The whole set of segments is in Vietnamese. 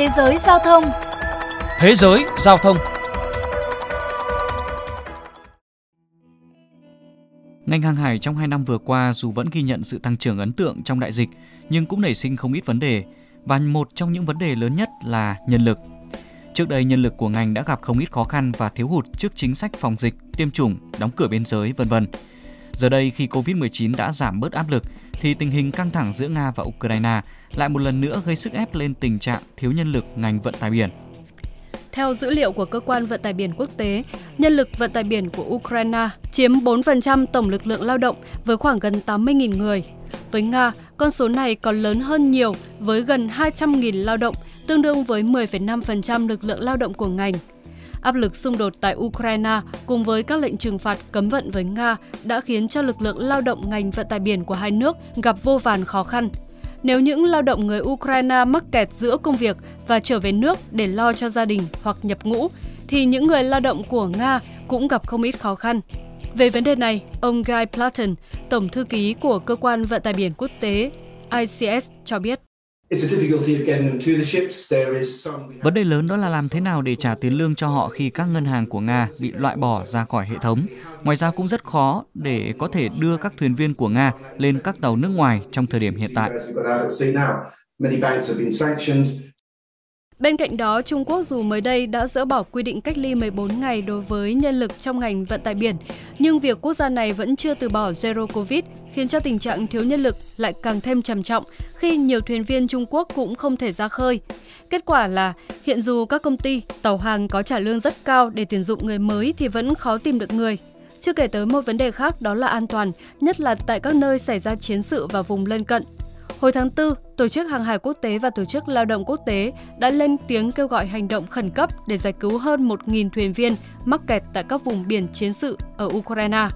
Thế giới giao thông Thế giới giao thông Ngành hàng hải trong 2 năm vừa qua dù vẫn ghi nhận sự tăng trưởng ấn tượng trong đại dịch, nhưng cũng nảy sinh không ít vấn đề. Và một trong những vấn đề lớn nhất là nhân lực. Trước đây nhân lực của ngành đã gặp không ít khó khăn và thiếu hụt trước chính sách phòng dịch, tiêm chủng, đóng cửa biên giới vân vân. Giờ đây khi Covid-19 đã giảm bớt áp lực thì tình hình căng thẳng giữa Nga và Ukraine lại một lần nữa gây sức ép lên tình trạng thiếu nhân lực ngành vận tải biển. Theo dữ liệu của Cơ quan Vận tải biển Quốc tế, nhân lực vận tải biển của Ukraine chiếm 4% tổng lực lượng lao động với khoảng gần 80.000 người. Với Nga, con số này còn lớn hơn nhiều với gần 200.000 lao động, tương đương với 10,5% lực lượng lao động của ngành. Áp lực xung đột tại Ukraine cùng với các lệnh trừng phạt cấm vận với Nga đã khiến cho lực lượng lao động ngành vận tải biển của hai nước gặp vô vàn khó khăn. Nếu những lao động người Ukraine mắc kẹt giữa công việc và trở về nước để lo cho gia đình hoặc nhập ngũ, thì những người lao động của Nga cũng gặp không ít khó khăn. Về vấn đề này, ông Guy Platten, Tổng thư ký của Cơ quan Vận tải biển quốc tế ICS cho biết. Vấn đề lớn đó là làm thế nào để trả tiền lương cho họ khi các ngân hàng của Nga bị loại bỏ ra khỏi hệ thống. Ngoài ra cũng rất khó để có thể đưa các thuyền viên của Nga lên các tàu nước ngoài trong thời điểm hiện tại. Bên cạnh đó, Trung Quốc dù mới đây đã dỡ bỏ quy định cách ly 14 ngày đối với nhân lực trong ngành vận tải biển, nhưng việc quốc gia này vẫn chưa từ bỏ Zero Covid khiến cho tình trạng thiếu nhân lực lại càng thêm trầm trọng khi nhiều thuyền viên Trung Quốc cũng không thể ra khơi. Kết quả là hiện dù các công ty, tàu hàng có trả lương rất cao để tuyển dụng người mới thì vẫn khó tìm được người. Chưa kể tới một vấn đề khác đó là an toàn, nhất là tại các nơi xảy ra chiến sự và vùng lân cận. Hồi tháng 4, Tổ chức Hàng hải Quốc tế và Tổ chức Lao động Quốc tế đã lên tiếng kêu gọi hành động khẩn cấp để giải cứu hơn 1.000 thuyền viên mắc kẹt tại các vùng biển chiến sự ở Ukraine.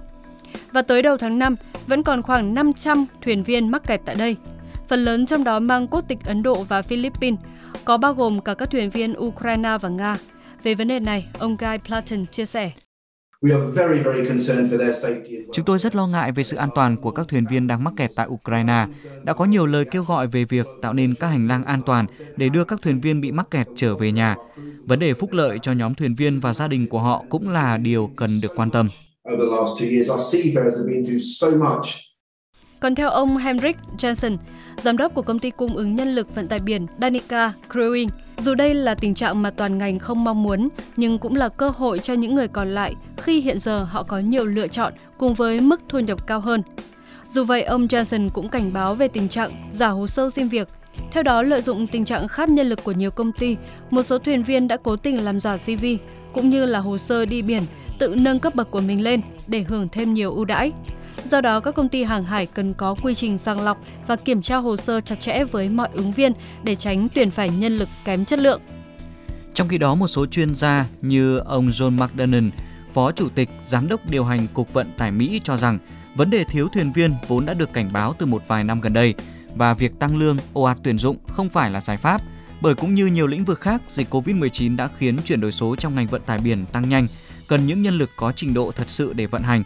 Và tới đầu tháng 5, vẫn còn khoảng 500 thuyền viên mắc kẹt tại đây. Phần lớn trong đó mang quốc tịch Ấn Độ và Philippines, có bao gồm cả các thuyền viên Ukraine và Nga. Về vấn đề này, ông Guy Platten chia sẻ. Chúng tôi rất lo ngại về sự an toàn của các thuyền viên đang mắc kẹt tại Ukraine. Đã có nhiều lời kêu gọi về việc tạo nên các hành lang an toàn để đưa các thuyền viên bị mắc kẹt trở về nhà. Vấn đề phúc lợi cho nhóm thuyền viên và gia đình của họ cũng là điều cần được quan tâm. Còn theo ông Henrik Jensen, giám đốc của công ty cung ứng nhân lực vận tải biển Danica Crewing, dù đây là tình trạng mà toàn ngành không mong muốn, nhưng cũng là cơ hội cho những người còn lại khi hiện giờ họ có nhiều lựa chọn cùng với mức thu nhập cao hơn. Dù vậy, ông Johnson cũng cảnh báo về tình trạng giả hồ sơ xin việc. Theo đó, lợi dụng tình trạng khát nhân lực của nhiều công ty, một số thuyền viên đã cố tình làm giả CV cũng như là hồ sơ đi biển, tự nâng cấp bậc của mình lên để hưởng thêm nhiều ưu đãi. Do đó, các công ty hàng hải cần có quy trình sàng lọc và kiểm tra hồ sơ chặt chẽ với mọi ứng viên để tránh tuyển phải nhân lực kém chất lượng. Trong khi đó, một số chuyên gia như ông John McDonnell, Phó Chủ tịch Giám đốc điều hành Cục Vận tải Mỹ cho rằng vấn đề thiếu thuyền viên vốn đã được cảnh báo từ một vài năm gần đây và việc tăng lương, ồ ạt tuyển dụng không phải là giải pháp, bởi cũng như nhiều lĩnh vực khác, dịch Covid-19 đã khiến chuyển đổi số trong ngành vận tải biển tăng nhanh, cần những nhân lực có trình độ thật sự để vận hành.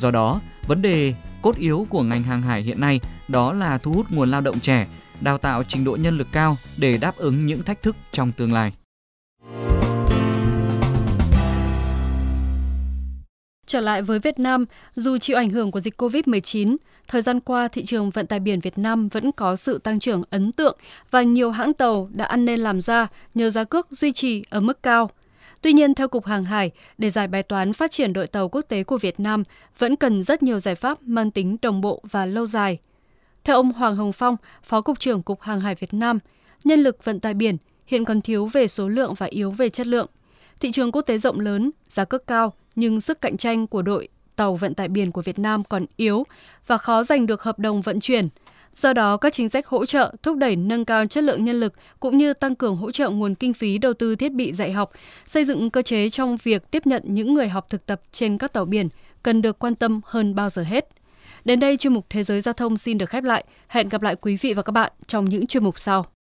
Do đó, vấn đề cốt yếu của ngành hàng hải hiện nay đó là thu hút nguồn lao động trẻ, đào tạo trình độ nhân lực cao để đáp ứng những thách thức trong tương lai. Trở lại với Việt Nam, dù chịu ảnh hưởng của dịch COVID-19, thời gian qua thị trường vận tải biển Việt Nam vẫn có sự tăng trưởng ấn tượng và nhiều hãng tàu đã ăn nên làm ra nhờ giá cước duy trì ở mức cao. Tuy nhiên, theo Cục Hàng hải, để giải bài toán phát triển đội tàu quốc tế của Việt Nam vẫn cần rất nhiều giải pháp mang tính đồng bộ và lâu dài. Theo ông Hoàng Hồng Phong, Phó Cục trưởng Cục Hàng hải Việt Nam, nhân lực vận tải biển hiện còn thiếu về số lượng và yếu về chất lượng. Thị trường quốc tế rộng lớn, giá cước cao, nhưng sức cạnh tranh của đội tàu vận tải biển của Việt Nam còn yếu và khó giành được hợp đồng vận chuyển. Do đó, các chính sách hỗ trợ thúc đẩy nâng cao chất lượng nhân lực cũng như tăng cường hỗ trợ nguồn kinh phí đầu tư thiết bị dạy học, xây dựng cơ chế trong việc tiếp nhận những người học thực tập trên các tàu biển cần được quan tâm hơn bao giờ hết. Đến đây chuyên mục Thế giới giao thông xin được khép lại. Hẹn gặp lại quý vị và các bạn trong những chuyên mục sau.